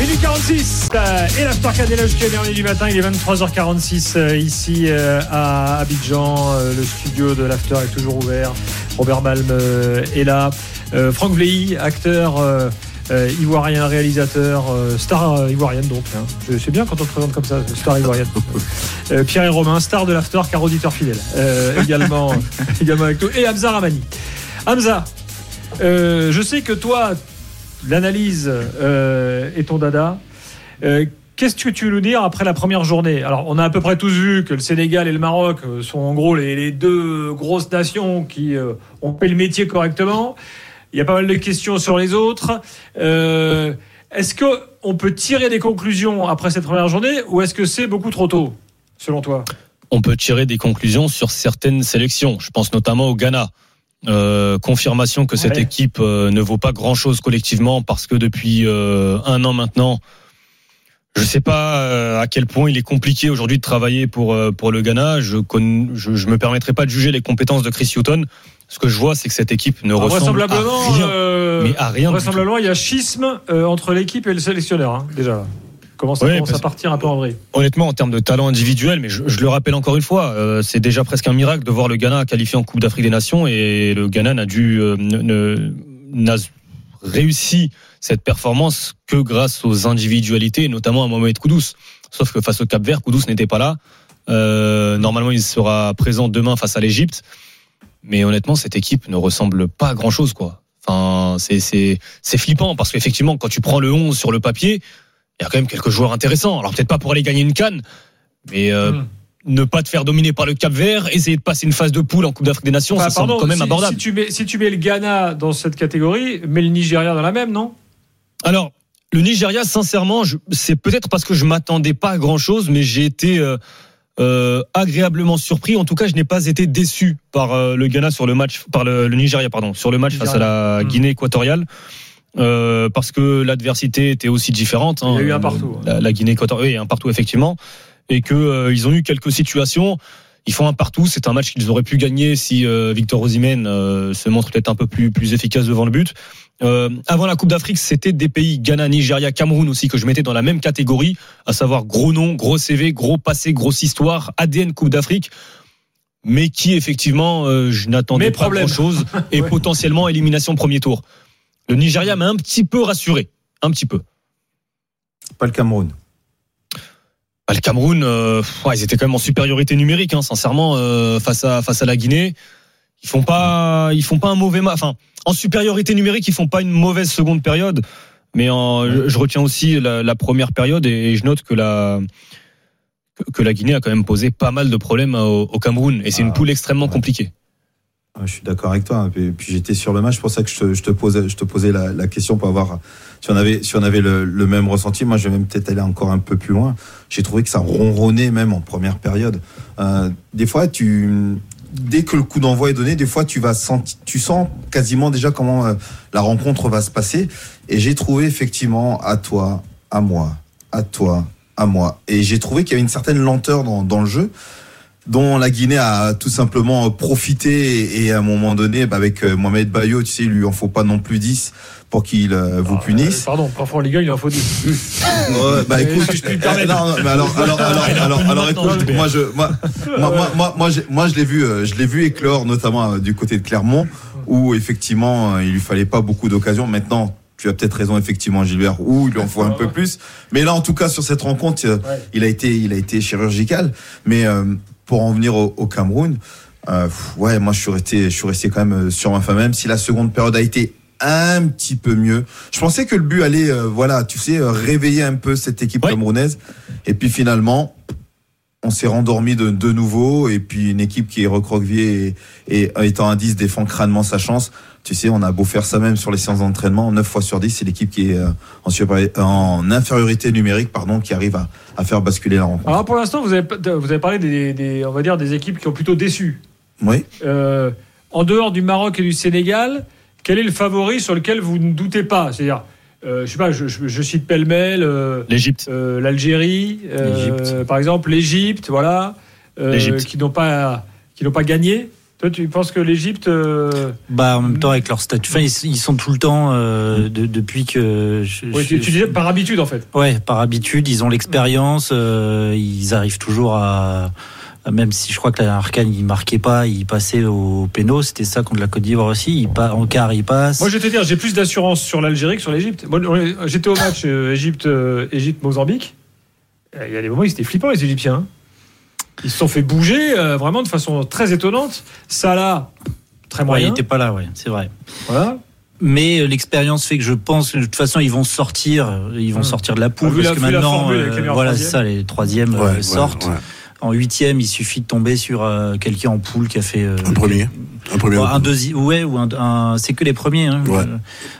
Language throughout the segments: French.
Minuit 46 euh, et la Star Canela jusqu'à dernier du matin. Il est 23h46 euh, ici euh, à Abidjan. Le studio de l'After est toujours ouvert. Robert Malm est là. Franck Vlehy, acteur euh, ivoirien, réalisateur, euh, star euh, ivoirienne donc. hein. Je- C'est bien quand on te présente comme ça, star ivoirienne. Pierre et Romain, star de l'After, car auditeur fidèle. Également, également avec nous. Et Hamza Ramani. Hamza, je sais que toi, l'analyse euh, est ton dada. Euh, Qu'est-ce que tu veux nous dire après la première journée? Alors, on a à peu près tous vu que le Sénégal et le Maroc euh, sont en gros les, deux grosses nations qui euh, ont fait le métier correctement. Il y a pas mal de questions sur les autres. Euh, est-ce qu'on peut tirer des conclusions après cette première journée ou est-ce que c'est beaucoup trop tôt, selon toi? On peut tirer des conclusions sur certaines sélections. Je pense notamment au Ghana. Euh, confirmation que cette Ouais. équipe euh, ne vaut pas grand-chose collectivement parce que depuis euh, un an maintenant, je ne sais pas euh, à quel point il est compliqué aujourd'hui de travailler pour euh, pour le Ghana. Je, je je me permettrai pas de juger les compétences de Chris Hutton. Ce que je vois, c'est que cette équipe ne ressemble à rien. euh, mais à rien. vraisemblablement, il y a schisme euh, entre l'équipe et le sélectionneur, hein, déjà. Comment ça commence à partir un peu en vrille Honnêtement, en termes de talent individuel, mais je, je le rappelle encore une fois, euh, c'est déjà presque un miracle de voir le Ghana qualifié en Coupe d'Afrique des Nations et le Ghana n'a dû euh, n'a réussi cette performance que grâce aux individualités, notamment à Mohamed Koudous. Sauf que face au Cap Vert, Koudous n'était pas là. Euh, normalement, il sera présent demain face à l'Égypte. Mais honnêtement, cette équipe ne ressemble pas à grand chose, quoi. Enfin, c'est flippant parce qu'effectivement, quand tu prends le 11 sur le papier, il y a quand même quelques joueurs intéressants. Alors peut-être pas pour aller gagner une canne, mais euh, Hmm. ne pas te faire dominer par le Cap Vert, essayer de passer une phase de poule en Coupe d'Afrique des Nations, ça semble pardon, quand même si, abordable. Si tu, mets, si tu mets le Ghana dans cette catégorie, mets le Nigeria dans la même, non? Alors, le Nigeria, sincèrement, c'est peut-être parce que je m'attendais pas à grand-chose, mais j'ai été euh, euh, agréablement surpris. En tout cas, je n'ai pas été déçu par euh, le Ghana sur le match, par le, le Nigeria, pardon, sur le match face à la. Guinée équatoriale. Euh, parce que l'adversité était aussi différente. hein. Il y a eu un partout. La, la Guinée équatoriale, oui, un partout effectivement, et que euh, ils ont eu quelques situations. Ils font un partout. C'est un match qu'ils auraient pu gagner si euh, Victor Osimhen euh, se montre peut-être un peu plus plus efficace devant le but. Euh, avant la Coupe d'Afrique, c'était des pays Ghana, Nigeria, Cameroun aussi que je mettais dans la même catégorie, à savoir gros nom, gros CV, gros passé, grosse histoire, ADN Coupe d'Afrique, mais qui effectivement euh, je n'attendais pas problème. grand-chose et Ouais. potentiellement élimination premier tour. Le Nigeria m'a un petit peu rassuré, un petit peu. Pas le Cameroun. Bah, le Cameroun, euh, ouais, ils étaient quand même en supériorité numérique, hein, sincèrement, euh, face à face à la Guinée. Ils font pas, ils font pas un mauvais match. Enfin, en supériorité numérique, ils font pas une mauvaise seconde période. Mais en, je, je retiens aussi la, la première période et, je note que la que, la Guinée a quand même posé pas mal de problèmes au, au Cameroun. Et c'est une Ah, poule extrêmement ouais. compliquée. Ouais, Je suis d'accord avec toi. Et puis j'étais sur le match, c'est pour ça que je te, je posais, je te posais la, question pour avoir si on avait, si on avait le, même ressenti. Moi, je vais même peut-être aller encore un peu plus loin. J'ai trouvé que ça ronronnait même en première période. Euh, des fois, tu, dès que le coup d'envoi est donné, des fois, tu vas sentir, tu sens quasiment déjà comment euh, la rencontre va se passer. Et j'ai trouvé effectivement à toi, à moi, à toi, à moi. Et j'ai trouvé qu'il y avait une certaine lenteur dans le jeu dont la Guinée a tout simplement profité et, à un moment donné, bah, avec euh, Mohamed Bayo, tu sais, il lui en faut pas non plus 10 pour qu'il euh, vous Ah, punisse. euh, Pardon, parfois en Ligue 1, il en faut 10. Ouais, bah Euh, écoute, je puis me euh, non, non, mais alors, alors, alors, alors, écoute, moi, je, moi, moi, moi, moi, moi, j'ai- moi, je l'ai vu, euh, je l'ai vu éclore, notamment euh, du côté de Clermont, où effectivement, euh, il lui fallait pas beaucoup d'occasions. Maintenant, tu as peut-être raison, effectivement, Gilbert, où il en faut un peu plus. Mais là, en tout cas, sur cette rencontre, euh, Ouais. il a été, il a été chirurgical. Mais euh, pour en venir au, au Cameroun, euh, ouais, moi, je suis resté, je suis resté quand même euh, sur ma fin, même si la seconde période a été un petit peu mieux. Je pensais que le but allait, euh, voilà, tu sais, réveiller un peu cette équipe camerounaise. Et puis finalement, on s'est rendormi de, de nouveau. Et puis une équipe qui est recroquevillée et, et étant un 10 défend crânement sa chance. Tu sais, on a beau faire ça même sur les séances d'entraînement, 9 fois sur 10, c'est l'équipe qui est euh, en, infériorité numérique, pardon, qui arrive à, à faire basculer la rencontre. Alors pour l'instant, vous avez, vous avez parlé des, des- on va dire, des équipes qui ont plutôt déçu. Oui. Euh, en dehors du Maroc et du Sénégal, quel est le favori sur lequel vous ne doutez pas? C'est-à-dire, euh, je sais pas, je, je- je cite pêle-mêle euh, L'Égypte. euh, l'Algérie, euh, L'Égypte. par exemple, l'Égypte, voilà, euh, L'Égypte. qui n'ont pas, qui n'ont pas gagné. Toi, tu penses que l'Égypte. euh, Bah, en même temps, avec leur statut, enfin, ils, ils sont tout le temps euh, de- depuis que. je- oui, tu, tu disais par habitude, en fait. Ouais, par habitude, ils ont l'expérience, euh, ils arrivent toujours à. Même si je crois que la Arcane, il marquait pas, il passait au péno, c'était ça contre la Côte d'Ivoire aussi. Il pa- en quart, il passe. Moi, je vais te dire, j'ai plus d'assurance sur l'Algérie que sur l'Égypte. J'étais au match Égypte, Égypte-Mozambique. Il y a des moments, ils étaient flippants, les Égyptiens. hein. Ils se sont fait bouger euh, vraiment de façon très étonnante. Salah, très Ouais, il moyen. était pas là, ouais, c'est vrai. Voilà. Mais euh, l'expérience fait que je pense que de toute façon ils vont sortir, ils vont Hum. sortir de la poule Ah, parce la- que la maintenant, formule euh, voilà, ça, les troisièmes euh, Ouais, ouais, sortent. En huitième, il suffit de tomber sur euh, quelqu'un en poule qui a fait euh, Un premier. Un premier. Un deuxième, ouais, ou un, un- c'est que les premiers. Hein. Ouais. Euh,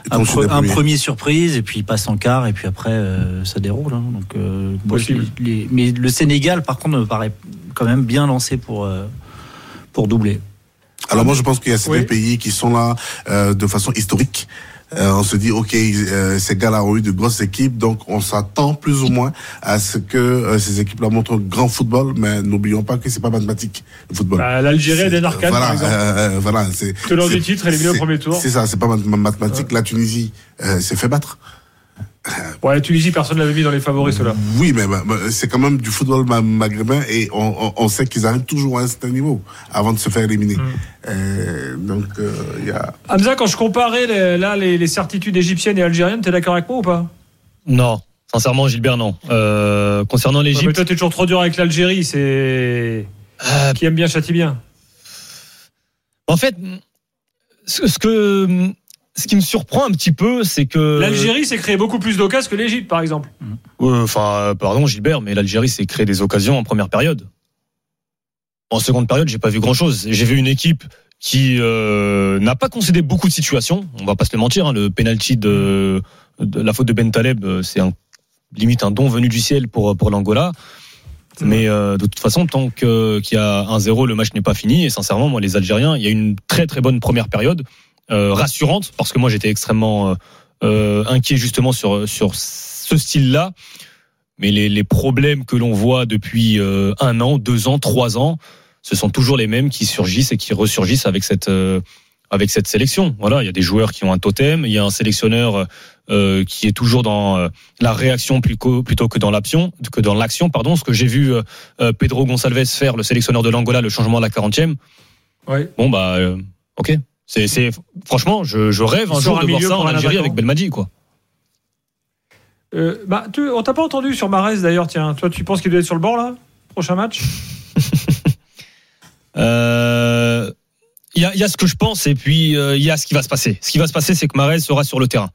Un, pre- premier surprise et puis il passe en quart et puis après euh, ça déroule. hein. Donc, euh, moi, Possible. les- les- mais le Sénégal, par contre, me paraît quand même bien lancé pour euh, pour doubler. Alors moi je pense qu'il y a certains Oui. pays qui sont là euh, de façon historique. Euh, on se dit ok euh, ces gars-là ont eu de grosses équipes donc on s'attend plus ou moins à ce que euh, ces équipes-là montrent un grand football mais n'oublions pas que c'est pas mathématique le football. Bah, L'Algérie des narcans, voilà, par exemple. euh, euh, voilà, c'est du titre, éliminé au c'est- premier tour. C'est ça, c'est pas mat- mathématique. La Tunisie euh, s'est fait battre. Ouais, la Tunisie, personne ne l'avait mis dans les favoris, ceux-là. Oui, mais bah, bah, c'est quand même du football ma- maghrébin et on, on, on sait qu'ils arrivent toujours à un certain niveau avant de se faire éliminer. Mm. Euh, donc euh, il y a Hamza, quand je comparais les- là les, les certitudes égyptiennes et algériennes, t'es d'accord avec moi ou pas? Non, sincèrement, Gilbert, non. Euh, concernant Ouais, Mais l'Égypte, toi, t'es toujours trop dur avec l'Algérie. C'est euh, qui aime bien châtie bien. en fait, ce, ce que ce qui me surprend un petit peu, c'est que L'Algérie s'est créé beaucoup plus d'occasions que l'Égypte, par exemple. Euh, Enfin, euh, pardon, Gilbert, mais l'Algérie s'est créé des occasions en première période. En seconde période, j'ai pas vu grand chose. J'ai vu une équipe qui euh, n'a pas concédé beaucoup de situations. On va pas se le mentir. hein, le penalty de, de la faute de Ben Taleb, euh, c'est un, limite un don venu du ciel pour pour l'Angola. Mais euh, de toute façon, tant qu'il y a 1-0, le match n'est pas fini. Et sincèrement, moi, les Algériens, il y a une très très bonne première période, rassurante, parce que moi, j'étais extrêmement euh, euh, inquiet justement sur sur ce style-là. Mais les, les problèmes que l'on voit depuis euh, un an, deux ans, trois ans, ce sont toujours les mêmes qui surgissent et qui ressurgissent avec cette euh, avec cette sélection. Voilà, il y a des joueurs qui ont un totem, il y a un sélectionneur euh, qui est toujours dans euh, la réaction plutôt plutôt que dans l'action, que dans l'action. Pardon, ce que j'ai vu euh, euh, Pedro Gonçalves faire, le sélectionneur de l'Angola, le changement à la 40e. Ouais. Bon bah euh, ok. C'est franchement, je, je rêve un jour un de voir ça en Algérie avec Belmadi quoi. Euh, bah, tu, on t'a pas entendu sur Marès d'ailleurs. Tiens, toi, tu penses qu'il doit être sur le bord là Prochain match? Euh, Il y, a, il y a ce que je pense et puis euh, il y a ce qui va se passer. Ce qui va se passer, c'est que Marez sera sur le terrain.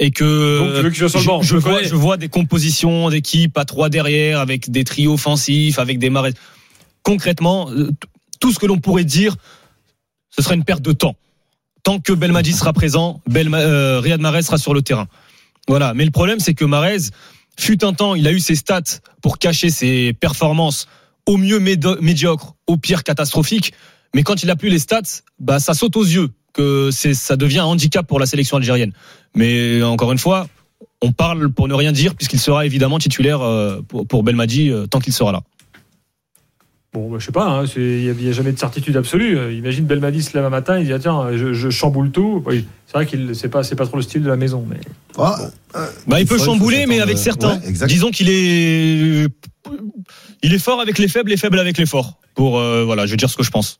Et que Donc, tu veux qu'il soit sur le je, banc, je je vois, je des compositions d'équipes à trois derrière, avec des trios offensifs, avec des Marez. Concrètement, euh, tout ce que l'on pourrait dire, ce sera une perte de temps. Tant que Belmadi sera présent, Belma, euh, Riyad Mahrez sera sur le terrain. Voilà. Mais le problème, c'est que Mahrez, fut un temps, il a eu ses stats pour cacher ses performances au mieux médiocres, au pire catastrophiques. Mais quand il a plus les stats, bah, ça saute aux yeux que ça devient un handicap pour la sélection algérienne. Mais encore une fois, on parle pour ne rien dire puisqu'il sera évidemment titulaire euh, pour, pour Belmadi euh, tant qu'il sera là. Bon, bah, je sais pas. hein, Il n'y a, jamais de certitude absolue. Euh, Imagine Belmadi se lève un matin, il dit ah, tiens, je, je chamboule tout. Oui, c'est vrai qu'il c'est pas c'est pas trop le style de la maison, mais Ah, Bah, il Il peut chambouler, mais avec euh, certains. ouais. Disons qu'il est, il est fort avec les faibles et faible avec les forts. Pour euh, voilà, je veux dire ce que je pense.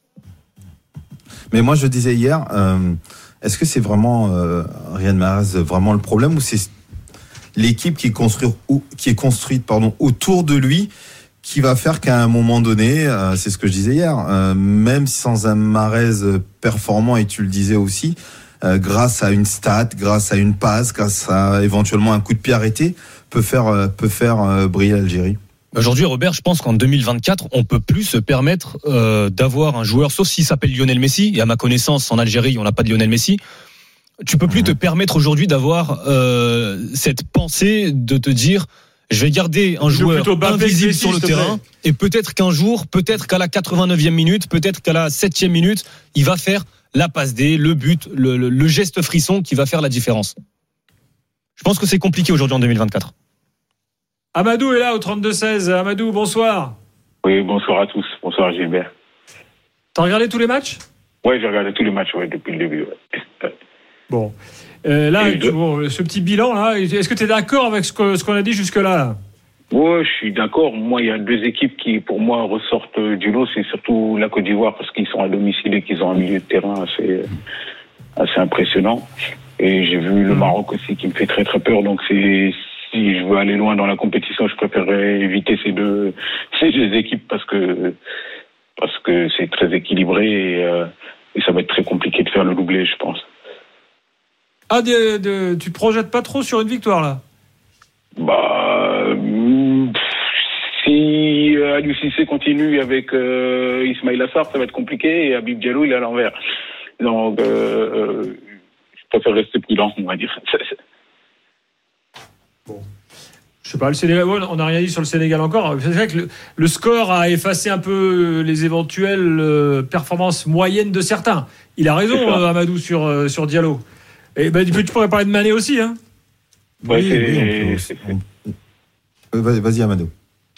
Mais moi, je disais hier, euh, est-ce que c'est vraiment euh, Riyad Mahrez vraiment le problème ou c'est l'équipe qui est construite, ou- qui est construite pardon, autour de lui qui va faire qu'à un moment donné, euh, c'est ce que je disais hier, euh, même sans un Mahrez performant, et tu le disais aussi, euh, grâce à une stat, grâce à une passe, grâce à éventuellement un coup de pied arrêté, peut faire, peut faire briller l'Algérie. Aujourd'hui, Robert, je pense qu'en 2024, on peut plus se permettre d'avoir un joueur, sauf s'il s'appelle Lionel Messi. Et à ma connaissance, en Algérie, on n'a pas de Lionel Messi. Tu peux plus te permettre aujourd'hui d'avoir cette pensée de te dire, je vais garder un joueur invisible sur le terrain, et peut-être qu'un jour, peut-être qu'à la 89e minute, peut-être qu'à la 7e minute, il va faire la passe D, le but, le, le- le geste frisson qui va faire la différence. Je pense que c'est compliqué aujourd'hui en 2024. Amadou est là au 32-16. Amadou, bonsoir. Oui, bonsoir à tous. Bonsoir Gilbert. T'as regardé tous les matchs? Ouais, j'ai regardé tous les matchs ouais, depuis le début. Ouais. Bon. Euh, là, tu- bon, ce petit bilan, là, est-ce que tu es d'accord avec ce que- ce qu'on a dit jusque-là là? Ouais, je suis d'accord. Moi, il y a deux équipes qui, pour moi, ressortent euh, du lot. C'est surtout la Côte d'Ivoire parce qu'ils sont à domicile et qu'ils ont un milieu de terrain assez, assez impressionnant. Et j'ai vu le Maroc aussi qui me fait très très peur. Donc c'est si je veux aller loin dans la compétition, je préférerais éviter ces deux ces deux équipes parce que parce que c'est très équilibré et, euh, et ça va être très compliqué de faire le doublé, je pense. Ah, de, de- tu te projettes pas trop sur une victoire, là? Bah, mm, si euh, Aliou Cissé continue avec euh, Ismail Assar, ça va être compliqué et Habib Diallo, il est à l'envers. Donc, euh, euh, je préfère rester prudent, on va dire. Je sais pas, le Sénégal, on n'a rien dit sur le Sénégal encore. C'est vrai que le, le score a effacé un peu les éventuelles performances moyennes de certains. Il a raison, Amadou, sur, sur Diallo. Et ben, tu pourrais parler de Mané aussi, hein Ouais, Oui, c'est- oui, on Euh, Vas-y, vas-y, Amado.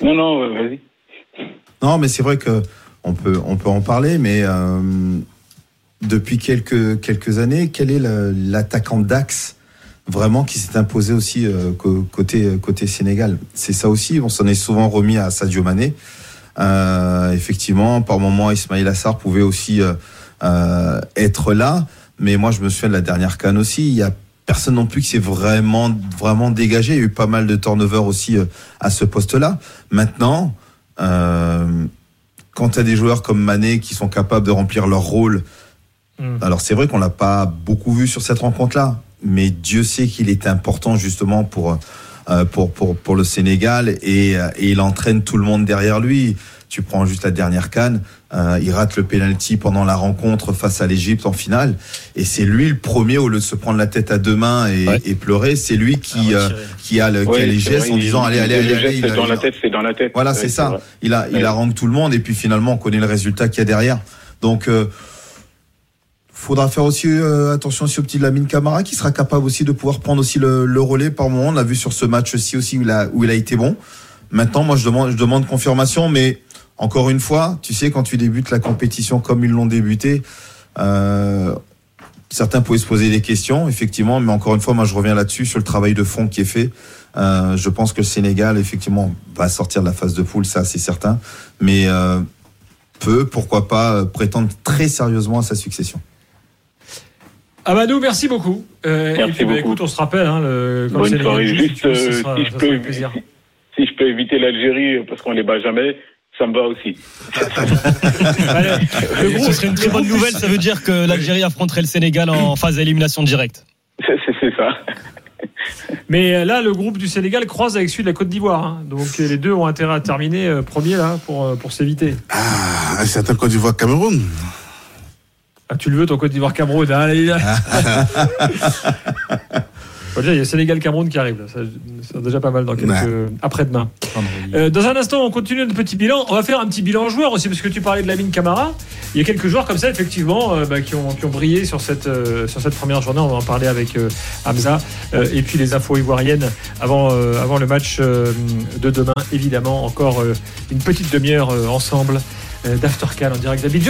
Non, non, vas-y. Non, mais c'est vrai que on peut, on peut en parler, mais euh, depuis quelques, quelques années, quel est l'attaquant d'axe vraiment qui s'est imposé aussi euh, côté, côté Sénégal? C'est ça aussi, on s'en est souvent remis à Sadio Mané. Euh, effectivement, par moments, Ismail Assar pouvait aussi euh, euh, être là, mais moi, je me souviens de la dernière canne aussi. Il y a personne non plus qui s'est vraiment, vraiment dégagé. Il y a eu pas mal de turnover aussi euh, à ce poste-là. Maintenant, euh, quand tu as des joueurs comme Mané qui sont capables de remplir leur rôle, Mm. alors c'est vrai qu'on l'a pas beaucoup vu sur cette rencontre-là, mais Dieu sait qu'il est important justement pour euh, pour, pour pour le Sénégal et, euh, et il entraîne tout le monde derrière lui. Tu prends juste la dernière canne, euh, il rate le penalty pendant la rencontre face à l'Égypte en finale, et c'est lui le premier au lieu de se prendre la tête à deux mains et, Ouais. et pleurer, c'est lui qui euh, qui a le qui a les gestes vrai, en disant allez allez le allez, allez, c'est a- dans la a- tête, c'est dans la tête. voilà, Ouais, c'est ça. vrai. Il a, il Ouais. harangue tout le monde et puis finalement, on connaît le résultat qu'il y a derrière. Donc, euh, faudra faire aussi euh, attention aussi au petit Lamine Camara qui sera capable aussi de pouvoir prendre aussi le, le relais par moment. On l'a vu sur ce match-ci aussi où il a, où il a été bon. Maintenant, moi, je demande, je demande confirmation, mais encore une fois, tu sais, quand tu débutes la compétition comme ils l'ont débuté, euh, certains pouvaient se poser des questions, effectivement, mais encore une fois, moi, je reviens là-dessus sur le travail de fond qui est fait. Euh, je pense que le Sénégal, effectivement, va sortir de la phase de poule, ça, c'est certain, mais euh, peut, pourquoi pas, euh, prétendre très sérieusement à sa succession. Amadou, merci beaucoup. Euh, Merci et puis, bah, beaucoup. écoute, on se rappelle, hein, le, quand Bonne soirée. Juste, euh, sera- si, je peux, avec plaisir. si je peux éviter l'Algérie euh, parce qu'on les bat jamais, ça me va aussi. Allez, le Ce groupe- serait une très bonne nouvelle, ça veut dire que l'Algérie affronterait le Sénégal en phase d'élimination directe. C'est ça. Mais là, le groupe du Sénégal croise avec celui de la Côte d'Ivoire. hein. Donc les deux ont intérêt à terminer euh, premier là pour, euh, pour s'éviter. Ah, un certain Côte d'Ivoire Cameroun. Ah, tu le veux ton Côte d'Ivoire Cameroun hein, il y a Sénégal Cameroun qui arrive. là. Ça, c'est déjà pas mal dans quelques Ouais. après-demain. Euh, dans un instant, on continue notre petit bilan. On va faire un petit bilan joueur aussi, parce que tu parlais de Lamine Camara. Il y a quelques joueurs comme ça, effectivement, euh, bah, qui, ont, qui ont brillé sur cette, euh, sur cette première journée. On va en parler avec Hamza. Et puis les infos ivoiriennes avant, avant le match de demain. Évidemment, encore une petite demi-heure ensemble d'Aftercan en direct d'Abidjan.